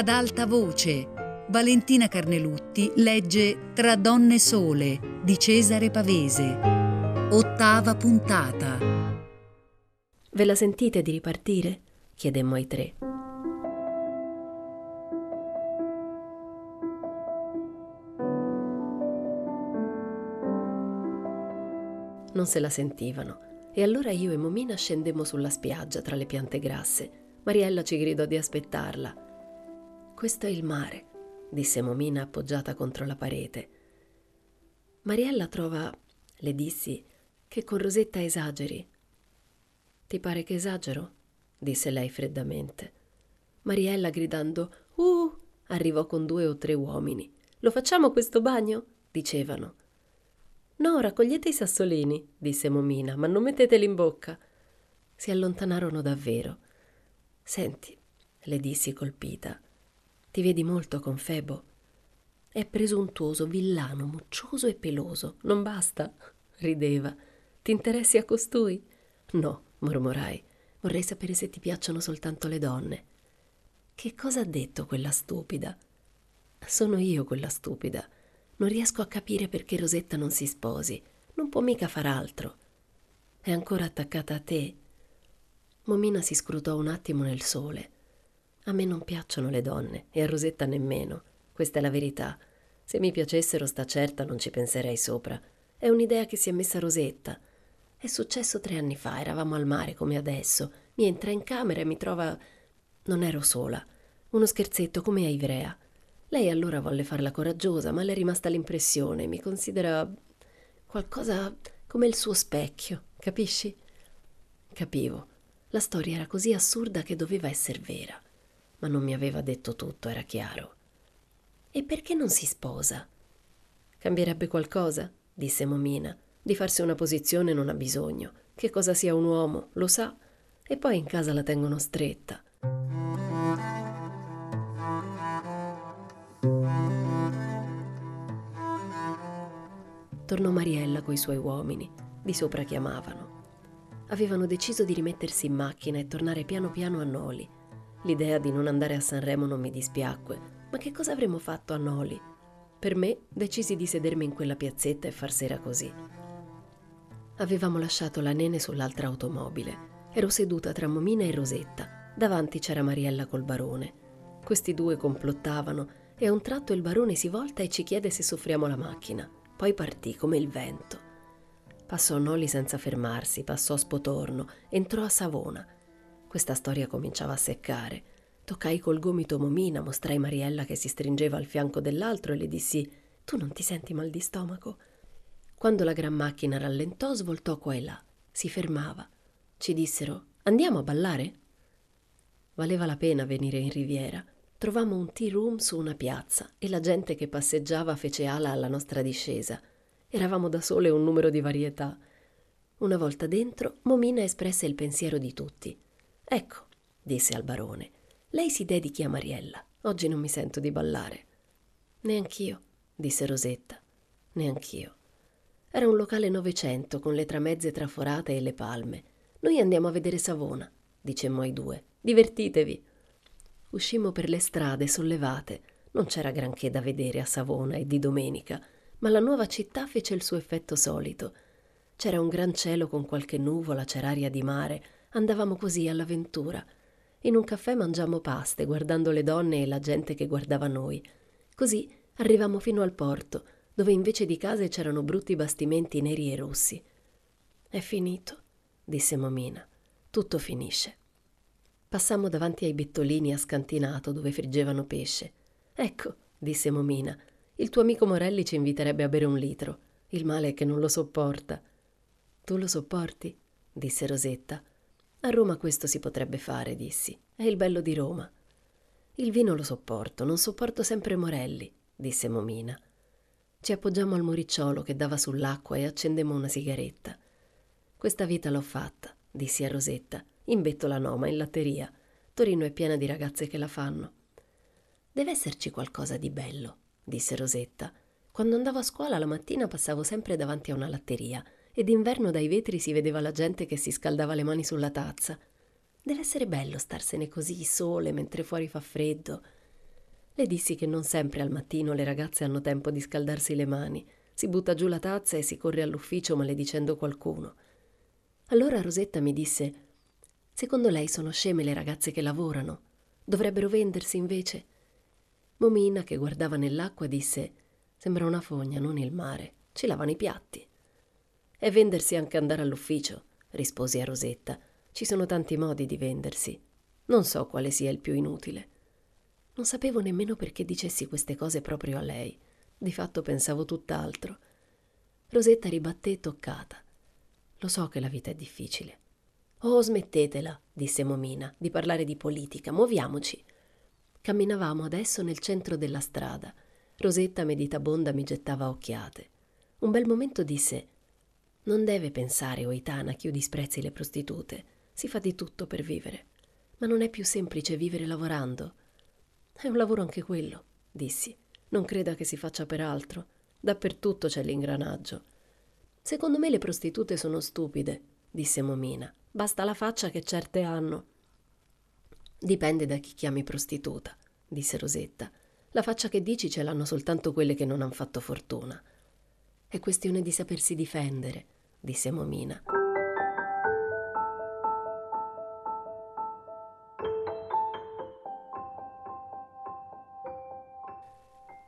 Ad alta voce. Valentina Carnelutti legge Tra donne sole di Cesare Pavese. Ottava puntata. Ve la sentite di ripartire? chiedemmo ai tre. Non se la sentivano e allora io e Momina scendemmo sulla spiaggia tra le piante grasse. Mariella ci gridò di aspettarla. Questo è il mare, disse Momina appoggiata contro la parete. Mariella trova, le dissi, che con Rosetta esageri. Ti pare che esagero? disse lei freddamente. Mariella, gridando Uh, arrivò con due o tre uomini. Lo facciamo questo bagno? dicevano. No, raccogliete i sassolini, disse Momina, ma non metteteli in bocca. Si allontanarono davvero. Senti, le dissi colpita, ti vedi molto con Febo? È presuntuoso, villano, moccioso e peloso. Non basta? rideva. Ti interessi a costui? No, mormorai. Vorrei sapere se ti piacciono soltanto le donne. Che cosa ha detto quella stupida? Sono io quella stupida. Non riesco a capire perché Rosetta non si sposi. Non può mica far altro. È ancora attaccata a te. Momina si scrutò un attimo nel sole. A me non piacciono le donne e a Rosetta nemmeno. Questa è la verità. Se mi piacessero, sta certa, non ci penserei sopra. È un'idea che si è messa Rosetta. È successo tre anni fa, eravamo al mare come adesso. Mi entra in camera e mi trova. Non ero sola. Uno scherzetto come a Ivrea. Lei allora volle farla coraggiosa, ma le è rimasta l'impressione, mi considera qualcosa come il suo specchio, capisci? Capivo. La storia era così assurda che doveva essere vera, ma non mi aveva detto tutto, era chiaro. E perché non si sposa? Cambierebbe qualcosa? disse Momina. Di farsi una posizione non ha bisogno. Che cosa sia un uomo, lo sa, e poi in casa la tengono stretta. Tornò Mariella coi suoi uomini, di sopra chiamavano. Avevano deciso di rimettersi in macchina e tornare piano piano a Noli. L'idea di non andare a Sanremo non mi dispiacque, ma che cosa avremmo fatto a Noli? Per me decisi di sedermi in quella piazzetta e far sera così. Avevamo lasciato la nene sull'altra automobile. Ero seduta tra Momina e Rosetta. Davanti c'era Mariella col barone. Questi due complottavano e a un tratto il barone si volta e ci chiede se soffriamo la macchina. Poi partì come il vento. Passò Noli senza fermarsi, passò Spotorno, entrò a Savona. Questa storia cominciava a seccare. Toccai col gomito Momina, mostrai Mariella che si stringeva al fianco dell'altro e le dissi: Tu non ti senti mal di stomaco? Quando la gran macchina rallentò, svoltò qua e là. Si fermava. Ci dissero: Andiamo a ballare? Valeva la pena venire in riviera. Trovammo un tea room su una piazza e la gente che passeggiava fece ala alla nostra discesa. Eravamo da sole un numero di varietà. Una volta dentro, Momina espresse il pensiero di tutti. Ecco, disse al barone, lei si dedichi a Mariella. Oggi non mi sento di ballare. Neanch'io, disse Rosetta. Neanch'io. Era un locale novecento con le tramezze traforate e le palme. Noi andiamo a vedere Savona, dicemmo ai due. Divertitevi. Uscimmo per le strade sollevate. Non c'era granché da vedere a Savona e di domenica, ma la nuova città fece il suo effetto solito. C'era un gran cielo con qualche nuvola, c'era aria di mare. Andavamo così all'avventura. In un caffè mangiammo paste, guardando le donne e la gente che guardava noi. Così arrivammo fino al porto, dove invece di case c'erano brutti bastimenti neri e rossi. È finito, disse Momina. Tutto finisce. Passammo davanti ai bettolini a scantinato dove friggevano pesce. Ecco, disse Momina, il tuo amico Morelli ci inviterebbe a bere un litro. Il male è che non lo sopporta. Tu lo sopporti? disse Rosetta. A Roma questo si potrebbe fare, dissi. È il bello di Roma. Il vino lo sopporto, non sopporto sempre Morelli, disse Momina. Ci appoggiammo al muricciolo che dava sull'acqua e accendemmo una sigaretta. Questa vita l'ho fatta, dissi a Rosetta. In bettola no, ma in latteria. Torino è piena di ragazze che la fanno. Deve esserci qualcosa di bello, disse Rosetta. Quando andavo a scuola la mattina passavo sempre davanti a una latteria e d'inverno dai vetri si vedeva la gente che si scaldava le mani sulla tazza. Deve essere bello starsene così sole mentre fuori fa freddo. Le dissi che non sempre al mattino le ragazze hanno tempo di scaldarsi le mani. Si butta giù la tazza e si corre all'ufficio maledicendo qualcuno. Allora Rosetta mi disse: Secondo lei sono sceme le ragazze che lavorano? Dovrebbero vendersi invece? Momina, che guardava nell'acqua, disse: Sembra una fogna, non il mare. Ci lavano i piatti. E vendersi anche andare all'ufficio, risposi a Rosetta. Ci sono tanti modi di vendersi. Non so quale sia il più inutile. Non sapevo nemmeno perché dicessi queste cose proprio a lei. Di fatto pensavo tutt'altro. Rosetta ribatté toccata. Lo so che la vita è difficile. Oh, smettetela, disse Momina, di parlare di politica. Muoviamoci. Camminavamo adesso nel centro della strada. Rosetta meditabonda mi gettava occhiate. Un bel momento disse: Non deve pensare, Oitana, che io disprezzi le prostitute. Si fa di tutto per vivere. Ma non è più semplice vivere lavorando. È un lavoro anche quello, dissi. Non creda che si faccia per altro. Dappertutto c'è l'ingranaggio. Secondo me le prostitute sono stupide, disse Momina. Basta la faccia che certe hanno. Dipende da chi chiami prostituta, disse Rosetta. La faccia che dici ce l'hanno soltanto quelle che non han fatto fortuna. È questione di sapersi difendere, disse Momina.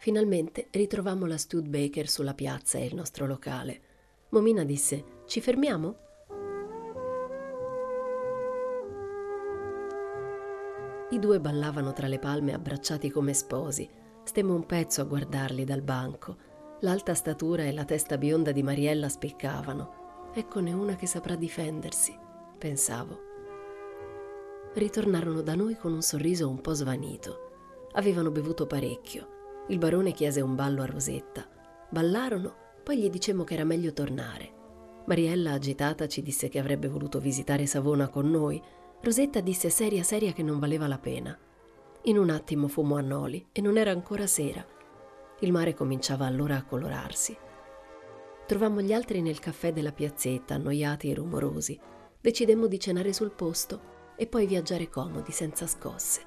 Finalmente ritrovammo la Studebaker sulla piazza e il nostro locale. Momina disse: Ci fermiamo? I due ballavano tra le palme abbracciati come sposi. Stemmo un pezzo a guardarli dal banco. L'alta statura e la testa bionda di Mariella spiccavano. Eccone una che saprà difendersi, pensavo. Ritornarono da noi con un sorriso un po' svanito. Avevano bevuto parecchio. Il barone chiese un ballo a Rosetta. Ballarono, poi gli dicemmo che era meglio tornare. Mariella, agitata, ci disse che avrebbe voluto visitare Savona con noi, Rosetta disse seria seria che non valeva la pena. In un attimo fummo a Noli e non era ancora sera. Il mare cominciava allora a colorarsi. Trovammo gli altri nel caffè della piazzetta, annoiati e rumorosi. Decidemmo di cenare sul posto e poi viaggiare comodi, senza scosse.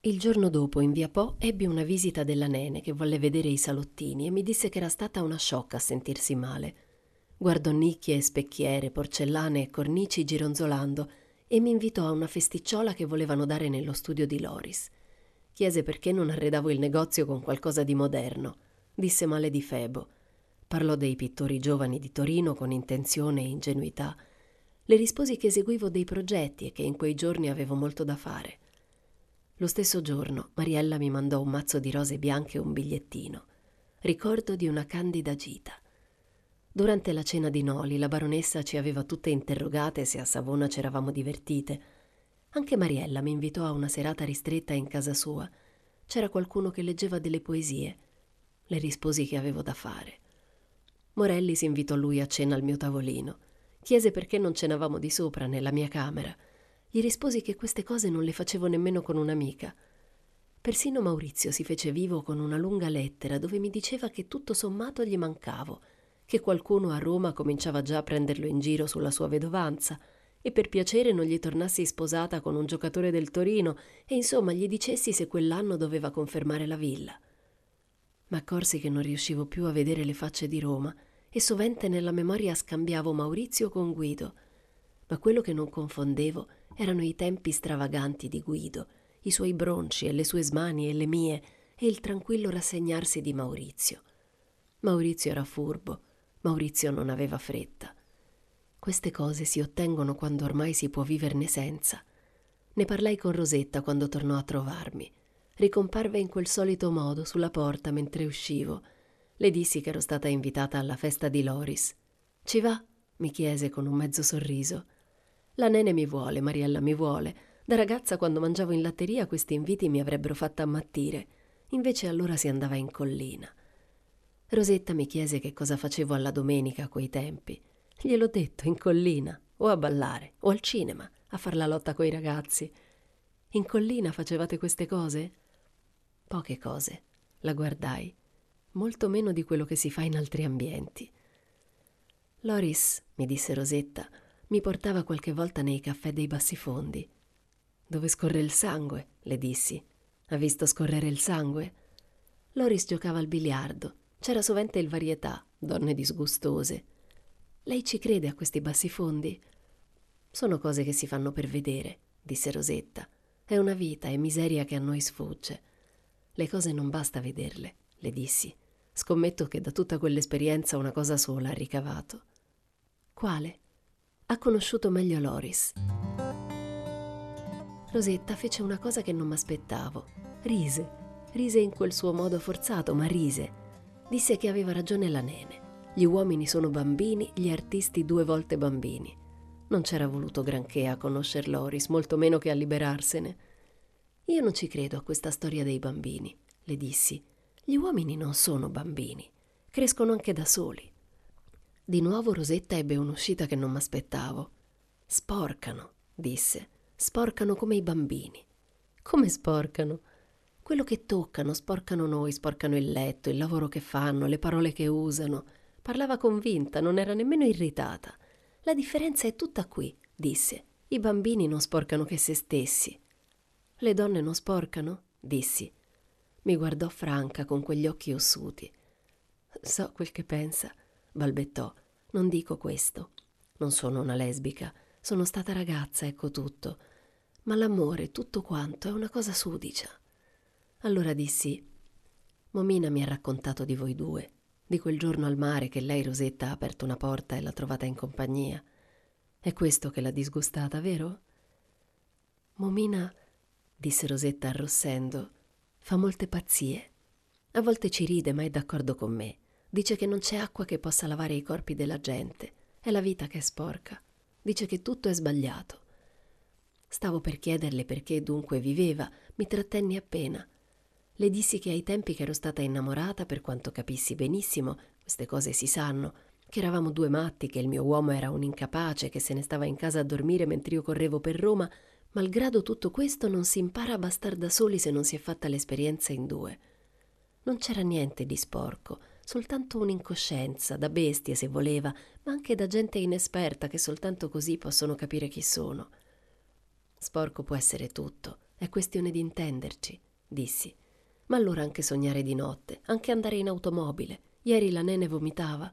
Il giorno dopo, in via Po, ebbi una visita della nene che volle vedere i salottini e mi disse che era stata una sciocca sentirsi male. Guardò nicchie e specchiere, porcellane e cornici gironzolando e mi invitò a una festicciola che volevano dare nello studio di Loris. Chiese perché non arredavo il negozio con qualcosa di moderno. Disse male di Febo. Parlò dei pittori giovani di Torino con intenzione e ingenuità. Le risposi che eseguivo dei progetti e che in quei giorni avevo molto da fare. Lo stesso giorno Mariella mi mandò un mazzo di rose bianche e un bigliettino. Ricordo di una candida gita. Durante la cena di Noli la baronessa ci aveva tutte interrogate se a Savona c'eravamo divertite. Anche Mariella mi invitò a una serata ristretta in casa sua. C'era qualcuno che leggeva delle poesie. Le risposi che avevo da fare. Morelli si invitò lui a cena al mio tavolino. Chiese perché non cenavamo di sopra nella mia camera gli risposi che queste cose non le facevo nemmeno con un'amica. Persino Maurizio si fece vivo con una lunga lettera dove mi diceva che tutto sommato gli mancavo, che qualcuno a Roma cominciava già a prenderlo in giro sulla sua vedovanza e per piacere non gli tornassi sposata con un giocatore del Torino e insomma gli dicessi se quell'anno doveva confermare la villa. Ma accorsi che non riuscivo più a vedere le facce di Roma e sovente nella memoria scambiavo Maurizio con Guido, ma quello che non confondevo erano i tempi stravaganti di Guido, i suoi bronci e le sue smanie e le mie, e il tranquillo rassegnarsi di Maurizio. Maurizio era furbo, Maurizio non aveva fretta. Queste cose si ottengono quando ormai si può viverne senza. Ne parlai con Rosetta quando tornò a trovarmi. Ricomparve in quel solito modo sulla porta mentre uscivo. Le dissi che ero stata invitata alla festa di Loris. Ci va? mi chiese con un mezzo sorriso. La nene mi vuole, Mariella mi vuole. Da ragazza quando mangiavo in latteria questi inviti mi avrebbero fatta ammattire. Invece allora si andava in collina. Rosetta mi chiese che cosa facevo alla domenica a quei tempi. Gliel'ho detto, in collina, o a ballare, o al cinema, a far la lotta coi ragazzi. In collina facevate queste cose? Poche cose. La guardai. Molto meno di quello che si fa in altri ambienti. Loris, mi disse Rosetta, mi portava qualche volta nei caffè dei bassifondi. Dove scorre il sangue? le dissi. Ha visto scorrere il sangue? Loris giocava al biliardo. C'era sovente il varietà, donne disgustose. Lei ci crede a questi bassifondi? Sono cose che si fanno per vedere, disse Rosetta. È una vita e miseria che a noi sfugge. Le cose non basta vederle, le dissi. Scommetto che da tutta quell'esperienza una cosa sola ha ricavato. Quale? Ha conosciuto meglio Loris. Rosetta fece una cosa che non m'aspettavo. Rise. Rise in quel suo modo forzato, ma rise. Disse che aveva ragione la nene. Gli uomini sono bambini, gli artisti due volte bambini. Non c'era voluto granché a conoscer Loris, molto meno che a liberarsene. Io non ci credo a questa storia dei bambini, le dissi. Gli uomini non sono bambini, crescono anche da soli. Di nuovo Rosetta ebbe un'uscita che non m'aspettavo. Sporcano, disse, sporcano come i bambini. Come sporcano? Quello che toccano, sporcano noi, sporcano il letto, il lavoro che fanno, le parole che usano. Parlava convinta, non era nemmeno irritata. La differenza è tutta qui, disse. I bambini non sporcano che se stessi. Le donne non sporcano? dissi. Mi guardò franca con quegli occhi ossuti. So quel che pensa balbettò. Non dico questo. Non sono una lesbica. Sono stata ragazza, ecco tutto. Ma l'amore, tutto quanto, è una cosa sudicia. Allora dissi: Momina mi ha raccontato di voi due, di quel giorno al mare che lei, Rosetta, ha aperto una porta e l'ha trovata in compagnia. È questo che l'ha disgustata, vero? Momina, disse Rosetta arrossendo, fa molte pazzie. A volte ci ride, ma è d'accordo con me. Dice che non c'è acqua che possa lavare i corpi della gente. È la vita che è sporca. Dice che tutto è sbagliato. Stavo per chiederle perché dunque viveva, mi trattenni appena. Le dissi che ai tempi che ero stata innamorata, per quanto capissi benissimo, queste cose si sanno, che eravamo due matti, che il mio uomo era un incapace, che se ne stava in casa a dormire mentre io correvo per Roma, malgrado tutto questo non si impara a bastar da soli se non si è fatta l'esperienza in due. Non c'era niente di sporco, soltanto un'incoscienza, da bestie se voleva, ma anche da gente inesperta che soltanto così possono capire chi sono. Sporco può essere tutto, è questione di intenderci, dissi. Ma allora anche sognare di notte, anche andare in automobile. Ieri la nene vomitava.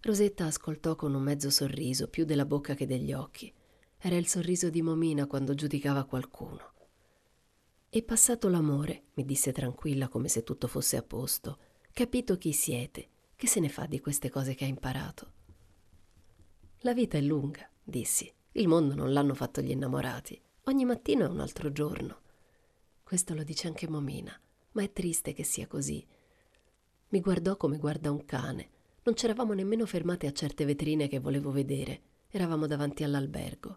Rosetta ascoltò con un mezzo sorriso, più della bocca che degli occhi. Era il sorriso di Momina quando giudicava qualcuno. E passato l'amore, mi disse tranquilla come se tutto fosse a posto, capito chi siete, che se ne fa di queste cose che ha imparato? La vita è lunga, dissi. Il mondo non l'hanno fatto gli innamorati. Ogni mattino è un altro giorno. Questo lo dice anche Momina, ma è triste che sia così. Mi guardò come guarda un cane. Non c'eravamo nemmeno fermate a certe vetrine che volevo vedere. Eravamo davanti all'albergo.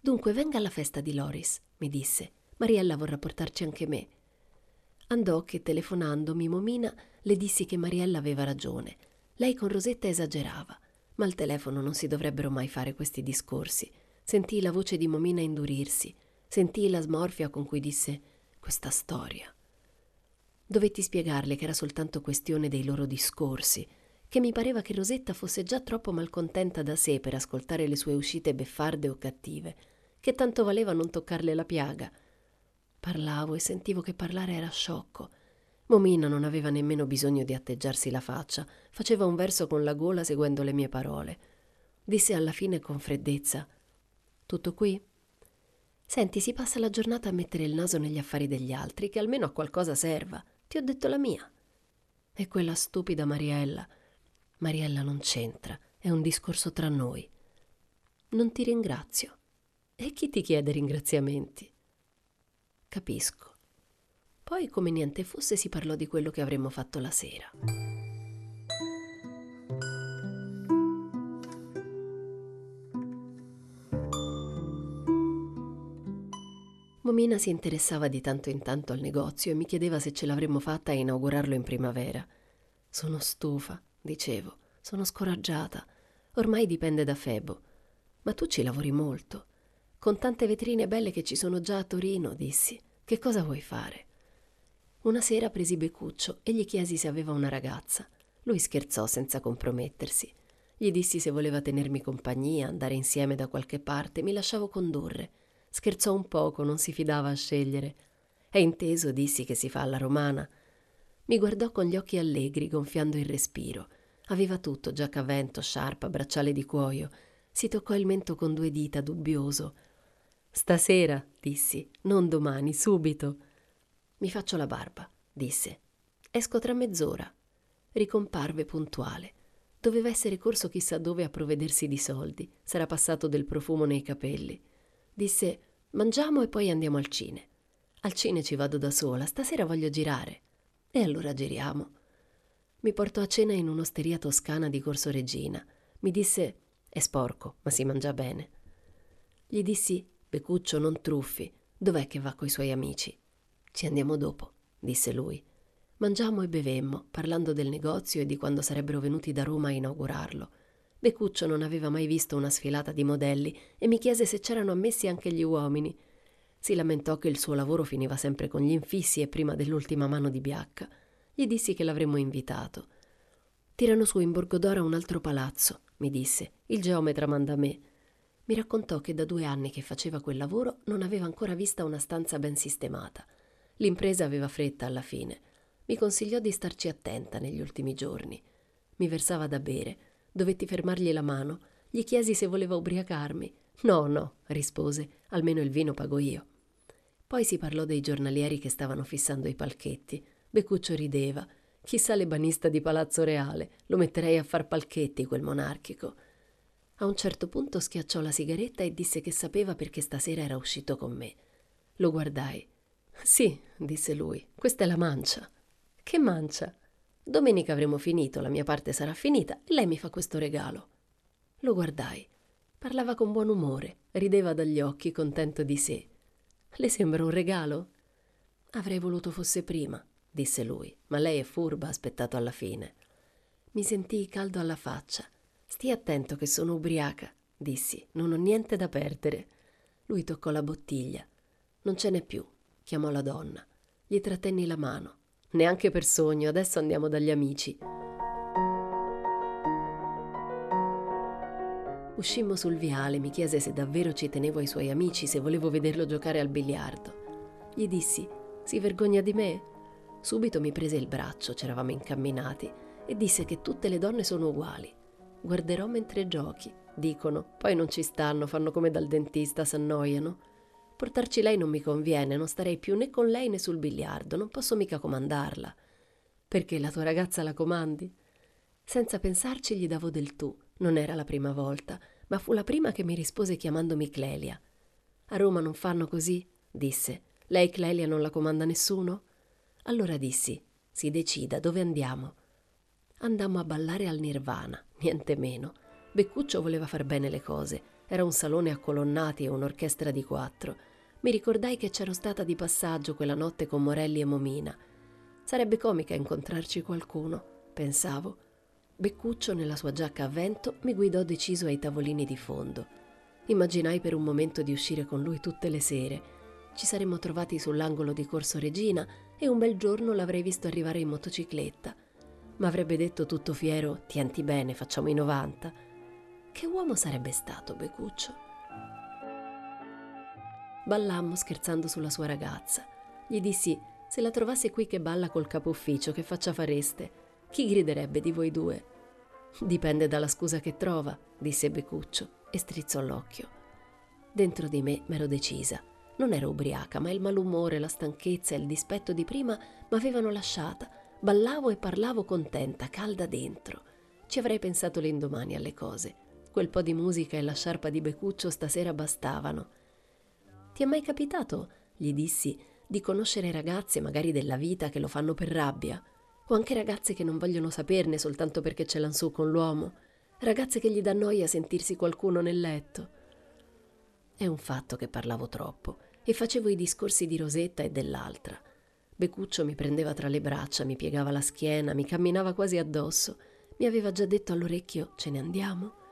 Dunque venga alla festa di Loris, mi disse. Mariella vorrà portarci anche me. Andò che telefonandomi Momina le dissi che Mariella aveva ragione. Lei con Rosetta esagerava, ma al telefono non si dovrebbero mai fare questi discorsi. Sentii la voce di Momina indurirsi, sentii la smorfia con cui disse questa storia. Dovetti spiegarle che era soltanto questione dei loro discorsi, che mi pareva che Rosetta fosse già troppo malcontenta da sé per ascoltare le sue uscite beffarde o cattive, che tanto valeva non toccarle la piaga, Parlavo e sentivo che parlare era sciocco. Momina non aveva nemmeno bisogno di atteggiarsi la faccia, faceva un verso con la gola seguendo le mie parole. Disse alla fine con freddezza: Tutto qui? Senti, si passa la giornata a mettere il naso negli affari degli altri, che almeno a qualcosa serva. Ti ho detto la mia. E quella stupida Mariella. Mariella non c'entra, è un discorso tra noi. Non ti ringrazio. E chi ti chiede ringraziamenti? Capisco. Poi, come niente fosse, si parlò di quello che avremmo fatto la sera. Momina si interessava di tanto in tanto al negozio e mi chiedeva se ce l'avremmo fatta a inaugurarlo in primavera. Sono stufa, dicevo, sono scoraggiata. Ormai dipende da Febo. Ma tu ci lavori molto. Con tante vetrine belle che ci sono già a Torino, dissi. Che cosa vuoi fare? Una sera presi Becuccio e gli chiesi se aveva una ragazza. Lui scherzò senza compromettersi. Gli dissi se voleva tenermi compagnia, andare insieme da qualche parte, mi lasciavo condurre. Scherzò un poco, non si fidava a scegliere. È inteso, dissi che si fa alla romana. Mi guardò con gli occhi allegri, gonfiando il respiro. Aveva tutto, giacca a vento, sciarpa, bracciale di cuoio. Si toccò il mento con due dita, dubbioso. Stasera, dissi, non domani, subito. Mi faccio la barba, disse. Esco tra mezz'ora. Ricomparve puntuale. Doveva essere corso chissà dove a provvedersi di soldi. Sarà passato del profumo nei capelli. Disse: Mangiamo e poi andiamo al cine. Al cine ci vado da sola, stasera voglio girare. E allora giriamo. Mi portò a cena in un'osteria toscana di Corso Regina. Mi disse: È sporco, ma si mangia bene. Gli dissi: Becuccio, non truffi. Dov'è che va coi suoi amici? Ci andiamo dopo, disse lui. Mangiammo e bevemmo, parlando del negozio e di quando sarebbero venuti da Roma a inaugurarlo. Becuccio non aveva mai visto una sfilata di modelli e mi chiese se c'erano ammessi anche gli uomini. Si lamentò che il suo lavoro finiva sempre con gli infissi e prima dell'ultima mano di biacca. Gli dissi che l'avremmo invitato. Tirano su in Borgodora un altro palazzo, mi disse. Il geometra manda a me. Mi raccontò che da due anni che faceva quel lavoro non aveva ancora vista una stanza ben sistemata. L'impresa aveva fretta alla fine. Mi consigliò di starci attenta negli ultimi giorni. Mi versava da bere. Dovetti fermargli la mano. Gli chiesi se voleva ubriacarmi. No, no, rispose, almeno il vino pago io. Poi si parlò dei giornalieri che stavano fissando i palchetti. Becuccio rideva. Chissà l'ebanista di Palazzo Reale, lo metterei a far palchetti quel monarchico. A un certo punto schiacciò la sigaretta e disse che sapeva perché stasera era uscito con me. Lo guardai. Sì, disse lui, questa è la mancia. Che mancia? Domenica avremo finito, la mia parte sarà finita e lei mi fa questo regalo. Lo guardai. Parlava con buon umore, rideva dagli occhi, contento di sé. Le sembra un regalo? Avrei voluto fosse prima, disse lui, ma lei è furba, ha aspettato alla fine. Mi sentii caldo alla faccia. Stii attento che sono ubriaca, dissi, non ho niente da perdere. Lui toccò la bottiglia. Non ce n'è più, chiamò la donna. Gli trattenni la mano. Neanche per sogno, adesso andiamo dagli amici. Uscimmo sul viale, mi chiese se davvero ci tenevo ai suoi amici, se volevo vederlo giocare al biliardo. Gli dissi: Si vergogna di me? Subito mi prese il braccio, c'eravamo incamminati, e disse che tutte le donne sono uguali Guarderò mentre giochi, dicono, poi non ci stanno, fanno come dal dentista, s'annoiano. Portarci lei non mi conviene, non starei più né con lei né sul biliardo, non posso mica comandarla. Perché la tua ragazza la comandi? Senza pensarci gli davo del tu. Non era la prima volta, ma fu la prima che mi rispose chiamandomi Clelia. A Roma non fanno così? disse. Lei Clelia non la comanda nessuno? Allora dissi, si decida, dove andiamo? Andammo a ballare al Nirvana, niente meno. Beccuccio voleva far bene le cose. Era un salone a colonnati e un'orchestra di quattro. Mi ricordai che c'ero stata di passaggio quella notte con Morelli e Momina. Sarebbe comica incontrarci qualcuno, pensavo. Beccuccio, nella sua giacca a vento, mi guidò deciso ai tavolini di fondo. Immaginai per un momento di uscire con lui tutte le sere. Ci saremmo trovati sull'angolo di Corso Regina e un bel giorno l'avrei visto arrivare in motocicletta ma avrebbe detto tutto fiero: Tienti bene, facciamo i 90. Che uomo sarebbe stato Becuccio? Ballammo scherzando sulla sua ragazza. Gli dissi: Se la trovasse qui che balla col capo ufficio, che faccia fareste? Chi griderebbe di voi due? Dipende dalla scusa che trova, disse Becuccio e strizzò l'occhio. Dentro di me m'ero decisa. Non ero ubriaca, ma il malumore, la stanchezza e il dispetto di prima m'avevano lasciata Ballavo e parlavo contenta, calda dentro. Ci avrei pensato l'indomani alle cose. Quel po' di musica e la sciarpa di Becuccio stasera bastavano. Ti è mai capitato, gli dissi, di conoscere ragazze magari della vita che lo fanno per rabbia? O anche ragazze che non vogliono saperne soltanto perché ce l'han su con l'uomo? Ragazze che gli dà noia sentirsi qualcuno nel letto? È un fatto che parlavo troppo e facevo i discorsi di Rosetta e dell'altra. Becuccio mi prendeva tra le braccia, mi piegava la schiena, mi camminava quasi addosso. Mi aveva già detto all'orecchio: Ce ne andiamo?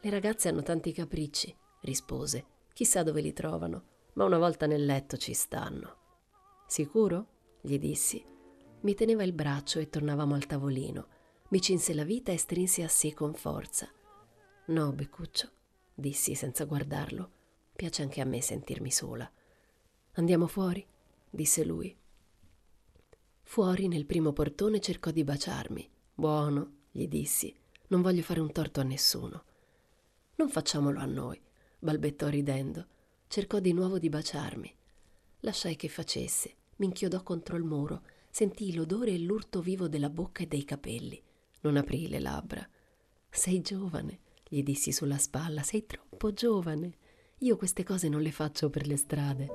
Le ragazze hanno tanti capricci, rispose. Chissà dove li trovano, ma una volta nel letto ci stanno. Sicuro? gli dissi. Mi teneva il braccio e tornavamo al tavolino. Mi cinse la vita e strinse a sé con forza. No, Beccuccio, dissi senza guardarlo. Piace anche a me sentirmi sola. Andiamo fuori? disse lui. Fuori nel primo portone cercò di baciarmi. Buono, gli dissi, non voglio fare un torto a nessuno. Non facciamolo a noi, balbettò ridendo. Cercò di nuovo di baciarmi. Lasciai che facesse, mi inchiodò contro il muro, sentii l'odore e l'urto vivo della bocca e dei capelli. Non aprì le labbra. Sei giovane, gli dissi sulla spalla, sei troppo giovane. Io queste cose non le faccio per le strade.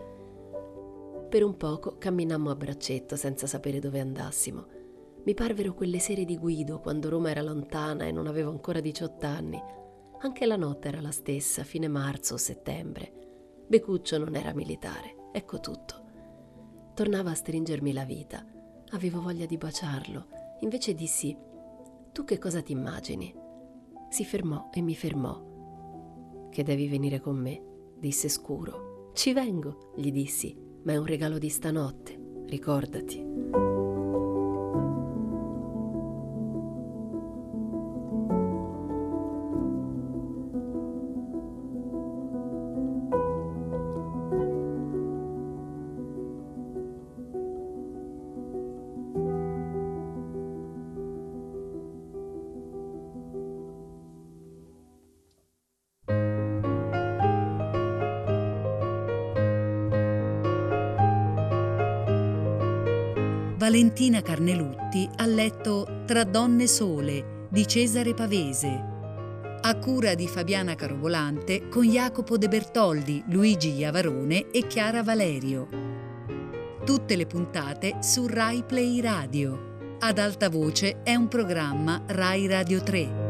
Per un poco camminammo a braccetto senza sapere dove andassimo. Mi parvero quelle sere di Guido quando Roma era lontana e non avevo ancora 18 anni. Anche la notte era la stessa, fine marzo o settembre. Becuccio non era militare, ecco tutto. Tornava a stringermi la vita. Avevo voglia di baciarlo. Invece dissi: Tu che cosa ti immagini? Si fermò e mi fermò. Che devi venire con me? disse scuro. Ci vengo, gli dissi, ma è un regalo di stanotte, ricordati. Valentina Carnelutti ha letto Tra donne sole di Cesare Pavese, a cura di Fabiana Carovolante con Jacopo De Bertoldi, Luigi Iavarone e Chiara Valerio. Tutte le puntate su Rai Play Radio. Ad alta voce è un programma Rai Radio 3.